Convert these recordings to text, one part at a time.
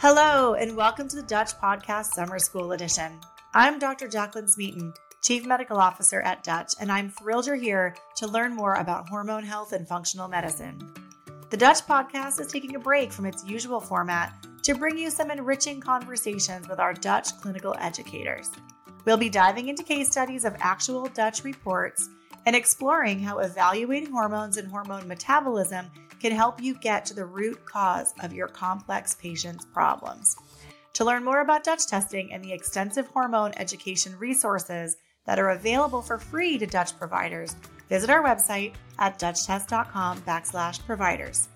Hello, and welcome to the Dutch Podcast Summer School Edition. I'm Dr. Jaclyn Smeaton, Chief Medical Officer at Dutch, and I'm thrilled you're here to learn more about hormone health and functional medicine. The Dutch Podcast is taking a break from its usual format to bring you some enriching conversations with our Dutch clinical educators. We'll be diving into case studies of actual Dutch reports and exploring how evaluating hormones and hormone metabolism can help you get to the root cause of your complex patient's problems. To learn more about Dutch testing and the extensive hormone education resources that are available for free to Dutch providers, visit our website at dutchtest.com backslash providers.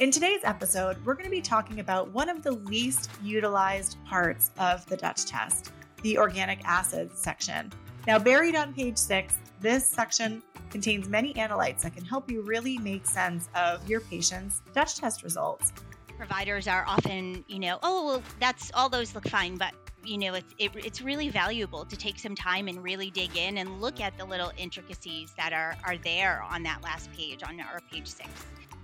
In today's episode, we're going to be talking about one of the least utilized parts of the Dutch test, the organic acids section. Now, buried on page six, this section contains many analytes that can help you really make sense of your patient's Dutch test results. Providers are often, you know, oh, well, that's all those look fine, but you know, it's it, it's really valuable to take some time and really dig in and look at the little intricacies that are are there on that last page on our page six.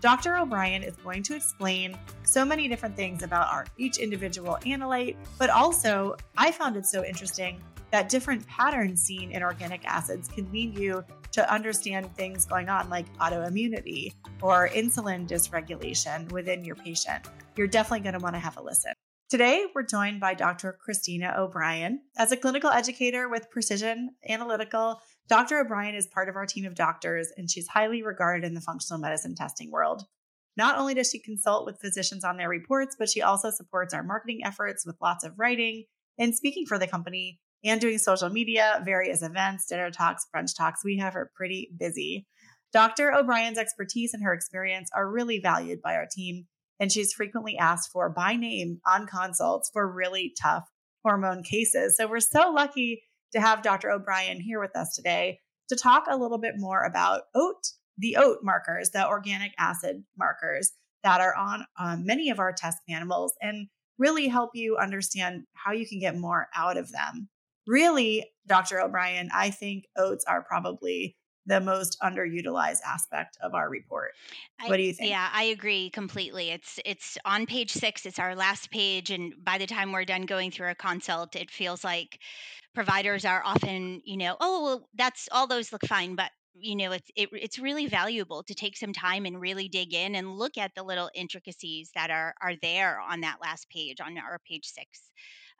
Dr. O'Brien is going to explain so many different things about our each individual analyte, but also I found it so interesting that different patterns seen in organic acids can lead you to understand things going on like autoimmunity or insulin dysregulation within your patient. You're definitely going to want to have a listen. Today, we're joined by Dr. Christina O'Brien. As a clinical educator with Precision Analytical, Dr. O'Brien is part of our team of doctors, and she's highly regarded in the functional medicine testing world. Not only does she consult with physicians on their reports, but she also supports our marketing efforts with lots of writing and speaking for the company and doing social media, various events, dinner talks, brunch talks. We have her pretty busy. Dr. O'Brien's expertise and her experience are really valued by our team, and she's frequently asked for by name on consults for really tough hormone cases. So we're so lucky to have Dr. O'Brien here with us today to talk a little bit more about OAT, the OAT markers, the organic acid markers that are on um, many of our test animals, and really help you understand how you can get more out of them really, Dr. O'Brien, I think oats are probably the most underutilized aspect of our report. What do you think? Yeah, I agree completely. It's it's on page 6, it's our last page and by the time we're done going through a consult, it feels like providers are often, you know, oh, well, that's all those look fine, but you know it's it, it's really valuable to take some time and really dig in and look at the little intricacies that are are there on that last page on our page six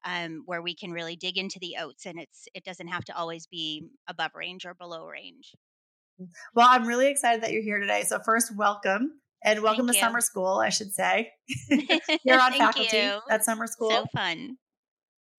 um, where we can really dig into the oats and it's it doesn't have to always be above range or below range. Mm, well, I'm really excited that you're here today. So first, welcome and welcome Thank to you. summer school, I should say. you're on faculty you. at summer school. So fun.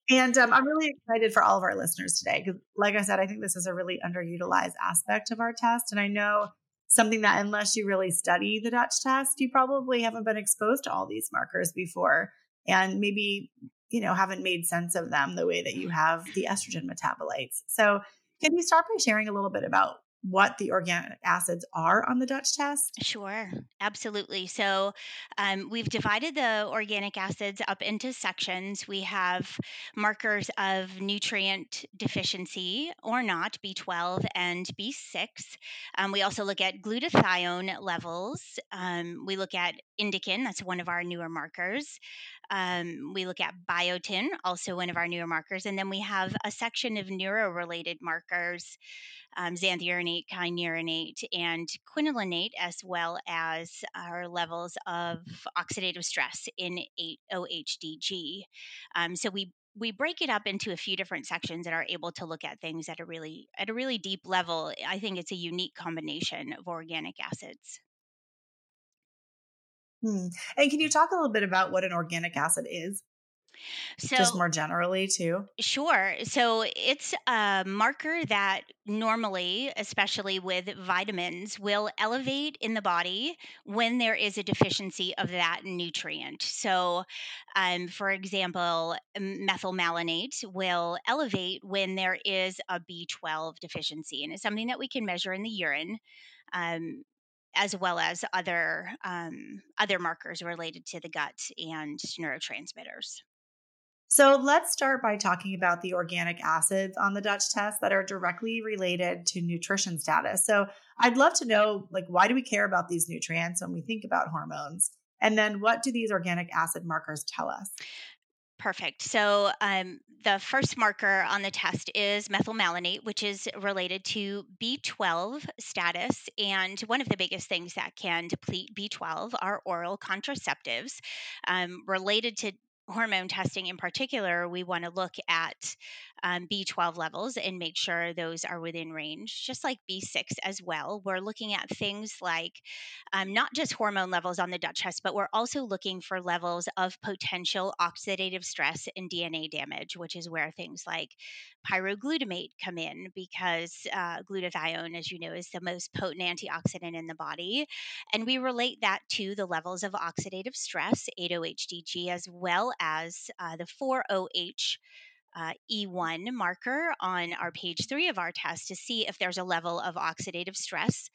And um, I'm really excited for all of our listeners today because, like I said, I think this is a really underutilized aspect of our test. And I know something that, unless you really study the Dutch test, you probably haven't been exposed to all these markers before. And maybe you know, haven't made sense of them the way that you have the estrogen metabolites. So, can you start by sharing a little bit about what the organic acids are on the Dutch test? Sure, absolutely. So um, we've divided the organic acids up into sections. We have markers of nutrient deficiency or not, B12 and B6. Um, we also look at glutathione levels. Um, we look at indican, that's one of our newer markers. Um, we look at biotin, also one of our newer markers. And then we have a section of neuro related markers um, xanthuronate, kynurenate, and quinolinate, as well as our levels of oxidative stress in OHDG. Um, so we we break it up into a few different sections and are able to look at things at a really at a really deep level. I think it's a unique combination of organic acids. Hmm. And can you talk a little bit about what an organic acid is? So, Just more generally, too. Sure. So it's a marker that normally, especially with vitamins, will elevate in the body when there is a deficiency of that nutrient. So, um, for example, methylmalonate will elevate when there is a B12 deficiency, and it's something that we can measure in the urine. Um, as well as other um, other markers related to the gut and neurotransmitters. So let's start by talking about the organic acids on the Dutch test that are directly related to nutrition status. So I'd love to know like why do we care about these nutrients when we think about hormones? And then what do these organic acid markers tell us? Perfect. So um, the first marker on the test is methylmalonate, which is related to B12 status. And one of the biggest things that can deplete B12 are oral contraceptives. Um, related to hormone testing in particular, we want to look at um, B12 levels and make sure those are within range, just like B6 as well. We're looking at things like um, not just hormone levels on the Dutch test, but we're also looking for levels of potential oxidative stress and DNA damage, which is where things like pyroglutamate come in because uh, glutathione, as you know, is the most potent antioxidant in the body. And we relate that to the levels of oxidative stress, 8-OHDG, as well as uh, the 4-OH uh, E1 marker on our page three of our test to see if there's a level of oxidative stress.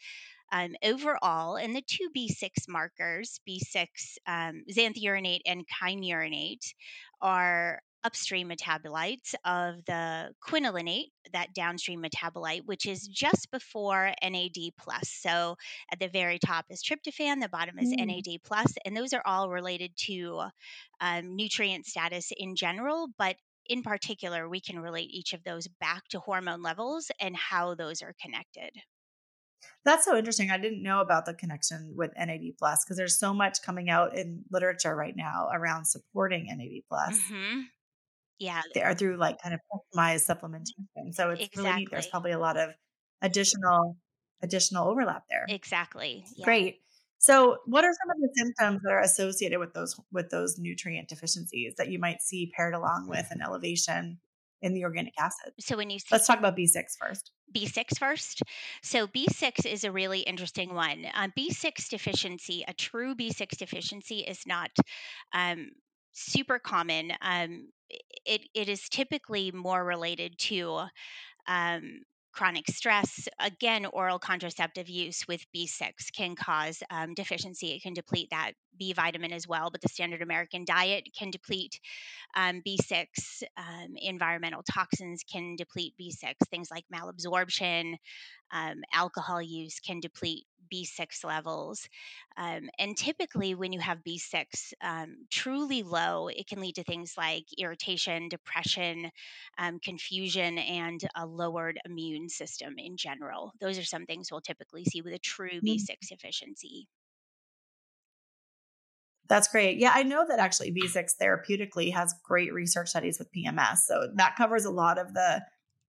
Um, overall, and the two B6 markers, B6 um, xanthuronate and kynurenate, are upstream metabolites of the quinolinate, that downstream metabolite, which is just before NAD plus. So at the very top is tryptophan, the bottom is mm. NAD plus, and those are all related to um, nutrient status in general, but in particular, we can relate each of those back to hormone levels and how those are connected. That's so interesting. I didn't know about the connection with NAD plus because there's so much coming out in literature right now around supporting NAD plus. Mm-hmm. Yeah, they are through like kind of customized supplementation. So it's exactly. really neat. There's probably a lot of additional additional overlap there. Exactly. Yeah. Great. So, what are some of the symptoms that are associated with those with those nutrient deficiencies that you might see paired along with an elevation in the organic acid? So, when you let's talk about B6 first. B6 first. So, B6 is a really interesting one. Um, B6 deficiency, a true B6 deficiency, is not um, super common. Um, it, it is typically more related to um, chronic stress. Again, oral contraceptive use with B6 can cause um, deficiency. It can deplete that B vitamin as well, but the standard American diet can deplete um, B6. Um, environmental toxins can deplete B6. Things like malabsorption, um, alcohol use can deplete B6 levels. Um, and typically, when you have B6 um, truly low, it can lead to things like irritation, depression, um, confusion, and a lowered immune system in general. Those are some things we'll typically see with a true B6 mm. deficiency. That's great. Yeah, I know that actually B6 therapeutically has great research studies with PMS. So that covers a lot of the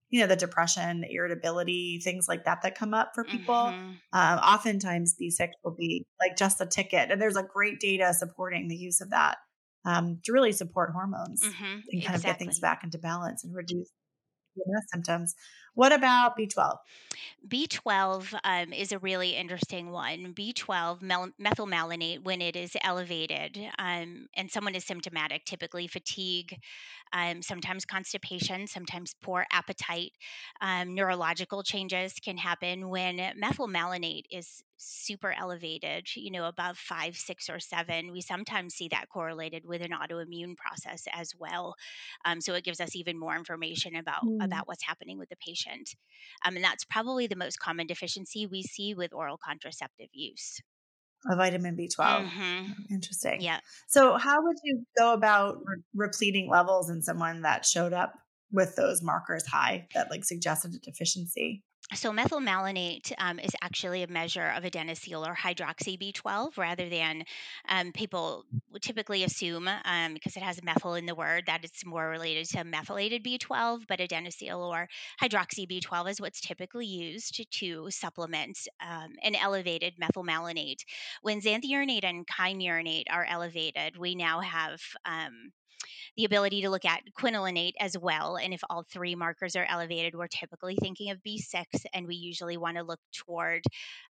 you know the depression the irritability things like that that come up for people mm-hmm. um, oftentimes B6 will be like just a ticket and there's like great data supporting the use of that um, to really support hormones mm-hmm. and kind exactly. of get things back into balance and reduce symptoms. What about B12? B12 um, is a really interesting one. B12 mel- methylmalonate, when it is elevated um, and someone is symptomatic, typically fatigue, um, sometimes constipation, sometimes poor appetite, um, neurological changes can happen when methylmalonate is super elevated, you know, above five, six, or seven. We sometimes see that correlated with an autoimmune process as well. Um, so it gives us even more information about mm. about what's happening with the patient. Um, and that's probably the most common deficiency we see with oral contraceptive use. A vitamin B12. Mm-hmm. Interesting. Yeah. So, how would you go about re- repleting levels in someone that showed up with those markers high that like suggested a deficiency? So methylmalonate um, is actually a measure of adenosyl or hydroxy B12 rather than um, people typically assume um, because it has methyl in the word that it's more related to methylated B12, but adenosyl or hydroxy B12 is what's typically used to supplement um, an elevated methylmalonate. When xanthuronate and kynurenate are elevated, we now have um, the ability to look at quinolinate as well. And if all three markers are elevated, we're typically thinking of B6, and we usually want to look toward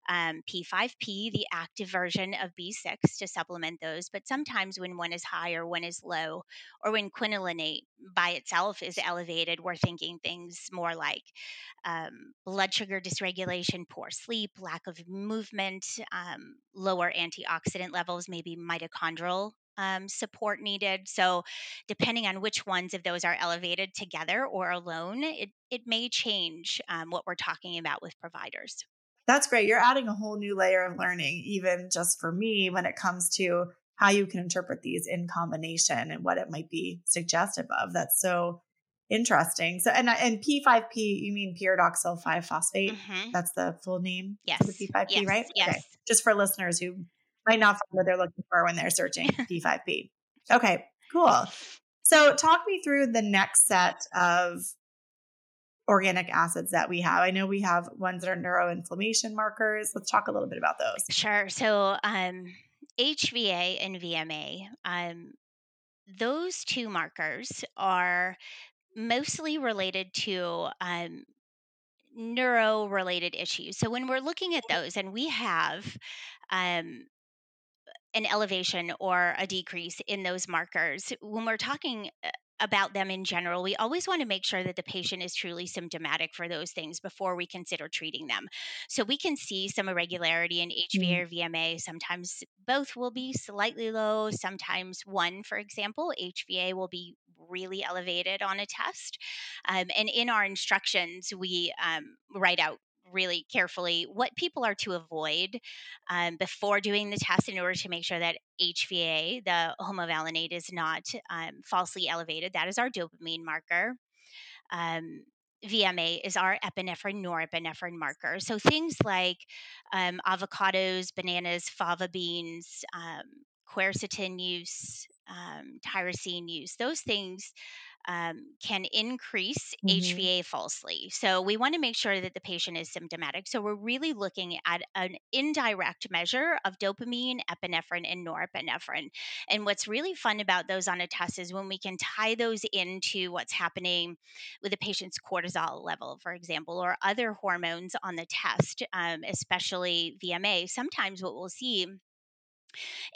um, P5P, the active version of B6, to supplement those. But sometimes when one is high or one is low, or when quinolinate by itself is elevated, we're thinking things more like um, blood sugar dysregulation, poor sleep, lack of movement, um, lower antioxidant levels, maybe mitochondrial um, support needed. So, depending on which ones of those are elevated together or alone, it, it may change um, what we're talking about with providers. That's great. You're adding a whole new layer of learning, even just for me, when it comes to how you can interpret these in combination and what it might be suggestive of. That's so interesting. So, and and P5P, you mean pyridoxal 5 phosphate? Mhm. That's the full name Yes. the P5P, Yes, right? yes. Just for listeners who might not find what they're looking for when they're searching P5P. Okay, cool. So, talk me through the next set of organic acids that we have. I know we have ones that are neuroinflammation markers. Let's talk a little bit about those. Sure. So, um, HVA and VMA, um, those two markers are mostly related to um, neuro related issues. So, when we're looking at those, and we have um, an elevation or a decrease in those markers, when we're talking uh, about them in general, we always want to make sure that the patient is truly symptomatic for those things before we consider treating them. So we can see some irregularity in HVA or VMA. Sometimes both will be slightly low, sometimes one, for example, HVA will be really elevated on a test. Um, and in our instructions, we um, write out really carefully what people are to avoid um, before doing the test in order to make sure that HVA, the homovanillate, is not um, falsely elevated. That is our dopamine marker. Um, VMA is our epinephrine norepinephrine marker. So things like um, avocados, bananas, fava beans, um, quercetin use, um, tyrosine use, those things um, can increase Mhm. HVA falsely. So we want to make sure that the patient is symptomatic. So we're really looking at an indirect measure of dopamine, epinephrine, and norepinephrine. And what's really fun about those on a test is when we can tie those into what's happening with a patient's cortisol level, for example, or other hormones on the test, um, especially VMA. Sometimes what we'll see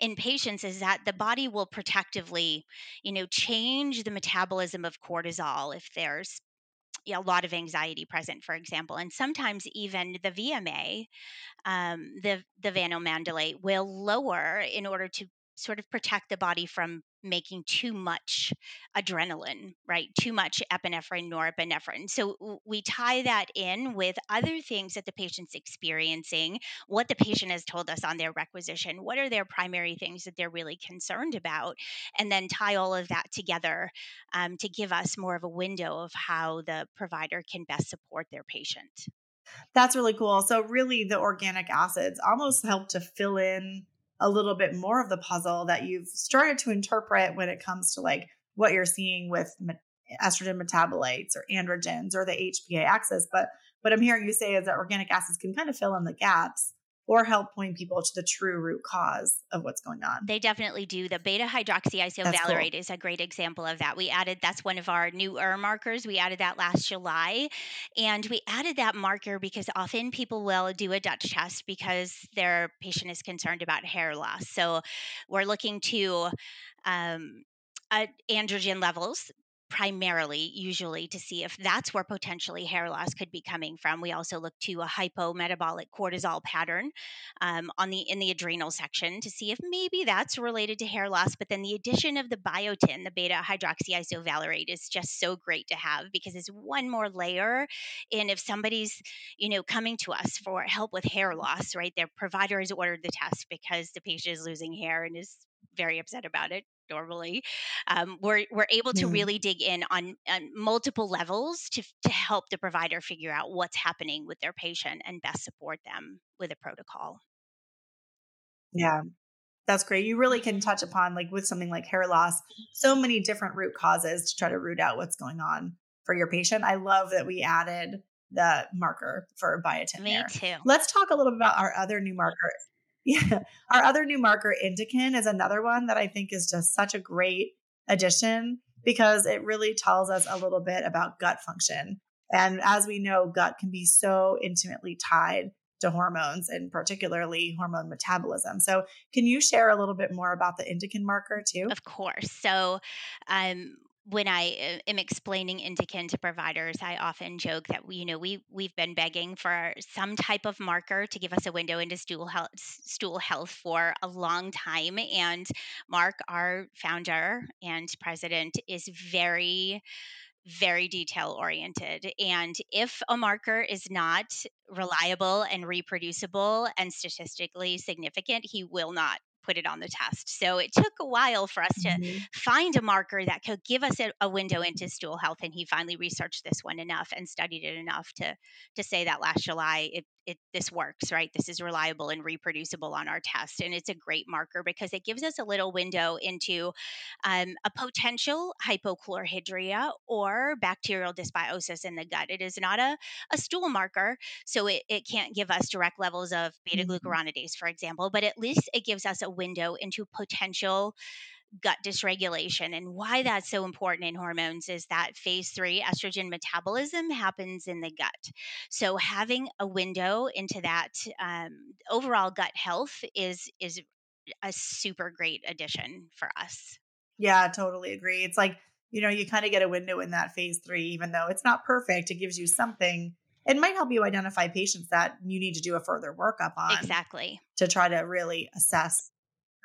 in patients is that the body will protectively, you know, change the metabolism of cortisol if there's a lot of anxiety present, for example, and sometimes even the VMA, um, the the vanilmandelate, will lower in order to sort of protect the body from making too much adrenaline, right? Too much epinephrine, norepinephrine. So we tie that in with other things that the patient's experiencing, what the patient has told us on their requisition, what are their primary things that they're really concerned about, and then tie all of that together um, to give us more of a window of how the provider can best support their patient. That's really cool. So, really, the organic acids almost help to fill in a little bit more of the puzzle that you've started to interpret when it comes to like what you're seeing with estrogen metabolites or androgens or the HPA axis. But what I'm hearing you say is that organic acids can kind of fill in the gaps or help point people to the true root cause of what's going on. They definitely do. The beta hydroxyisovalerate is a great example of that. We added that's one of our new newer markers. We added that last July. And we added that marker because often people will do a Dutch test because their patient is concerned about hair loss. So we're looking to um, uh, androgen levels primarily usually to see if that's where potentially hair loss could be coming from. We also look to a hypometabolic cortisol pattern um, on the in the adrenal section to see if maybe that's related to hair loss but then the addition of the biotin the beta hydroxyisovalerate is just so great to have because it's one more layer and if somebody's you know coming to us for help with hair loss right their provider has ordered the test because the patient is losing hair and is very upset about it normally um, we're, we're able to Hmm. really dig in on, on multiple levels to, to help the provider figure out what's happening with their patient and best support them with a protocol Yeah. That's great. You really can touch upon like with something like hair loss, so many different root causes to try to root out what's going on for your patient. I love that we added the marker for biotin me there. too Let's talk a little bit about our other new marker. Yeah, our other new marker, Indican, is another one that I think is just such a great addition because it really tells us a little bit about gut function. And as we know, gut can be so intimately tied to hormones and particularly hormone metabolism. So, can you share a little bit more about the Indican marker too? Of course. So, um, when I uh, am explaining Indican to providers, I often joke that you know, we we've been begging for some type of marker to give us a window into stool health, stool health for a long time. And Mark, our founder and president, is very very detail oriented. And if a marker is not reliable and reproducible and statistically significant, he will not put it on the test. So it took a while for us to mm-hmm. find a marker that could give us a, a, window into stool health. And he finally researched this one enough and studied it enough to to say that last July it, it this works, right? This is reliable and reproducible on our test, and it's a great marker because it gives us a little window into um, a potential hypochlorhydria or bacterial dysbiosis in the gut. It is not a, a stool marker, so it, it can't give us direct levels of beta mm-hmm. glucuronidase, for example, but at least it gives us a window into potential gut dysregulation. And why that's so important in hormones is that phase three estrogen metabolism happens in the gut. So having a window into that um, overall gut health is is a super great addition for us. Yeah, totally agree. It's like, you know, you kind of get a window in that phase three, even though it's not perfect, it gives you something. It might help you identify patients that you need to do a further workup on. Exactly. To try to really assess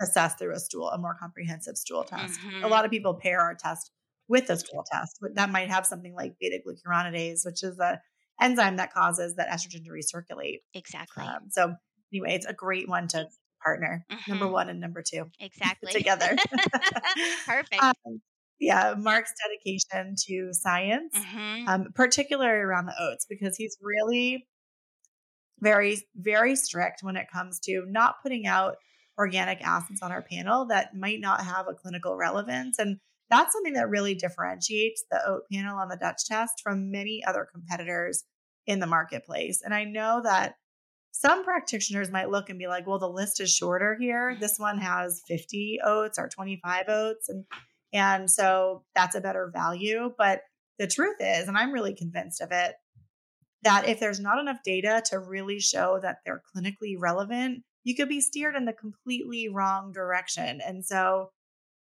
assess through a stool, a more comprehensive stool test. Mm-hmm. A lot of people pair our test with a stool test, but that might have something like beta glucuronidase, which is a enzyme that causes that estrogen to recirculate. Exactly. Um, so anyway, it's a great one to partner. Mm-hmm. Number one and number two. Exactly. together. Perfect. Um, yeah, Mark's dedication to science, mm-hmm. um, particularly around the oats, because he's really very, very strict when it comes to not putting out organic acids on our panel that might not have a clinical relevance. And that's something that really differentiates the oat panel on the Dutch test from many other competitors in the marketplace. And I know that some practitioners might look and be like, well, the list is shorter here. Mm-hmm. This one has 50 oats or 25 oats. And and so that's a better value. But the truth is, and I'm really convinced of it, that if there's not enough data to really show that they're clinically relevant, you could be steered in the completely wrong direction. And so,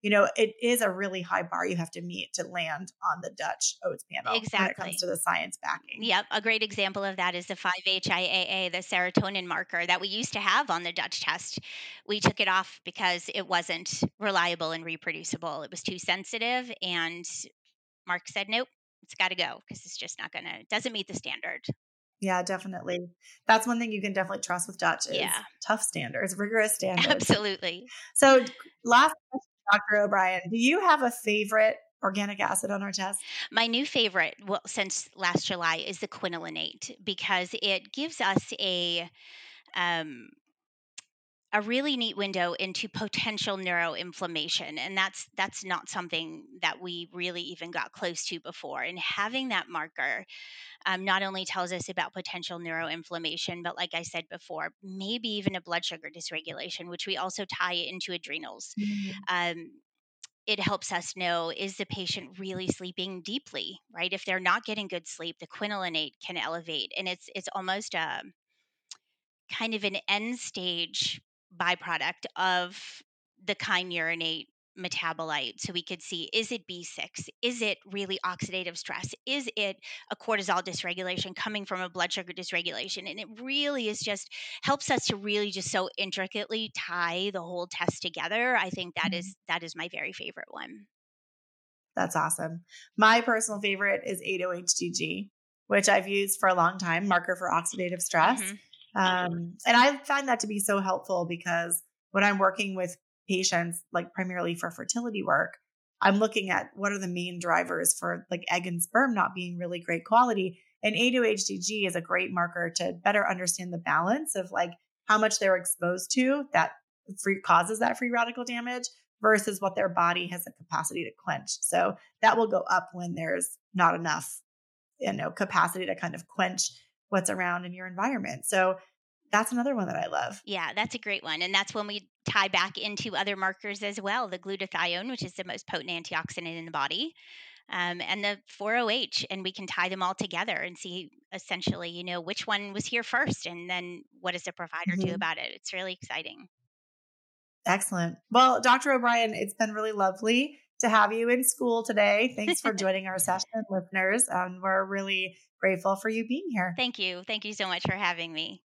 you know, it is a really high bar you have to meet to land on the Dutch oats panel exactly. when it comes to the science backing. Yep. A great example of that is the 5-HIAA, the serotonin marker that we used to have on the Dutch test. We took it off because it wasn't reliable and reproducible. It was too sensitive. And Mark said, nope, it's got to go because it's just not going to, doesn't meet the standard. Yeah, definitely. That's one thing you can definitely trust with Dutch is yeah. tough standards, rigorous standards. Absolutely. So, last question, Dr. O'Brien, do you have a favorite organic acid on our test? My new favorite, well, since last July, is the quinolinate because it gives us a um, a really neat window into potential neuroinflammation and that's that's not something that we really even got close to before and having that marker um, not only tells us about potential neuroinflammation but like i said before maybe even a blood sugar dysregulation which we also tie into adrenals mm-hmm. um, it helps us know is the patient really sleeping deeply right if they're not getting good sleep the quinolinate can elevate and it's it's almost a kind of an end stage byproduct of the kynurenate metabolite so we could see is it B6? Is it really oxidative stress? Is it a cortisol dysregulation coming from a blood sugar dysregulation? And it really is just helps us to really just so intricately tie the whole test together. I think that is mm-hmm. that is my very favorite one. That's awesome. My personal favorite is 8-OHDG, which I've used for a long time, marker for oxidative stress. Mm-hmm. Um, and I find that to be so helpful because when I'm working with patients, like primarily for fertility work, I'm looking at what are the main drivers for like egg and sperm not being really great quality. And 8-OHDG is a great marker to better understand the balance of like how much they're exposed to that free causes that free radical damage versus what their body has the capacity to quench. So that will go up when there's not enough, you know, capacity to kind of quench what's around in your environment. So that's another one that I love. Yeah, that's a great one. And that's when we tie back into other markers as well the glutathione, which is the most potent antioxidant in the body, um, and the 4OH. And we can tie them all together and see essentially, you know, which one was here first and then what does the provider mm-hmm. do about it. It's really exciting. Excellent. Well, Dr. O'Brien, it's been really lovely to have you in school today. Thanks for joining our session, listeners. Um, we're really grateful for you being here. Thank you. Thank you so much for having me.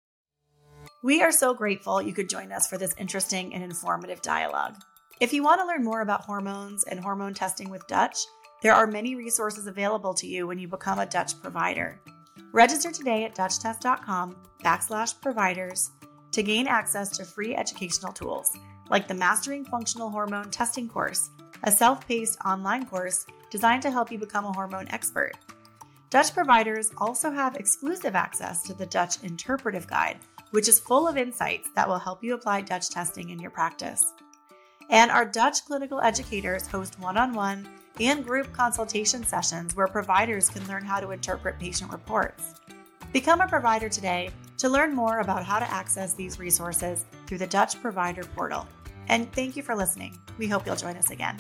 We are so grateful you could join us for this interesting and informative dialogue. If you want to learn more about hormones and hormone testing with Dutch, there are many resources available to you when you become a Dutch provider. Register today at dutchtest.com backslash providers to gain access to free educational tools like the Mastering Functional Hormone Testing course, a self paced online course designed to help you become a hormone expert. Dutch providers also have exclusive access to the Dutch Interpretive Guide, which is full of insights that will help you apply Dutch testing in your practice. And our Dutch clinical educators host one on one and group consultation sessions where providers can learn how to interpret patient reports. Become a provider today to learn more about how to access these resources through the Dutch Provider Portal. And thank you for listening. We hope you'll join us again.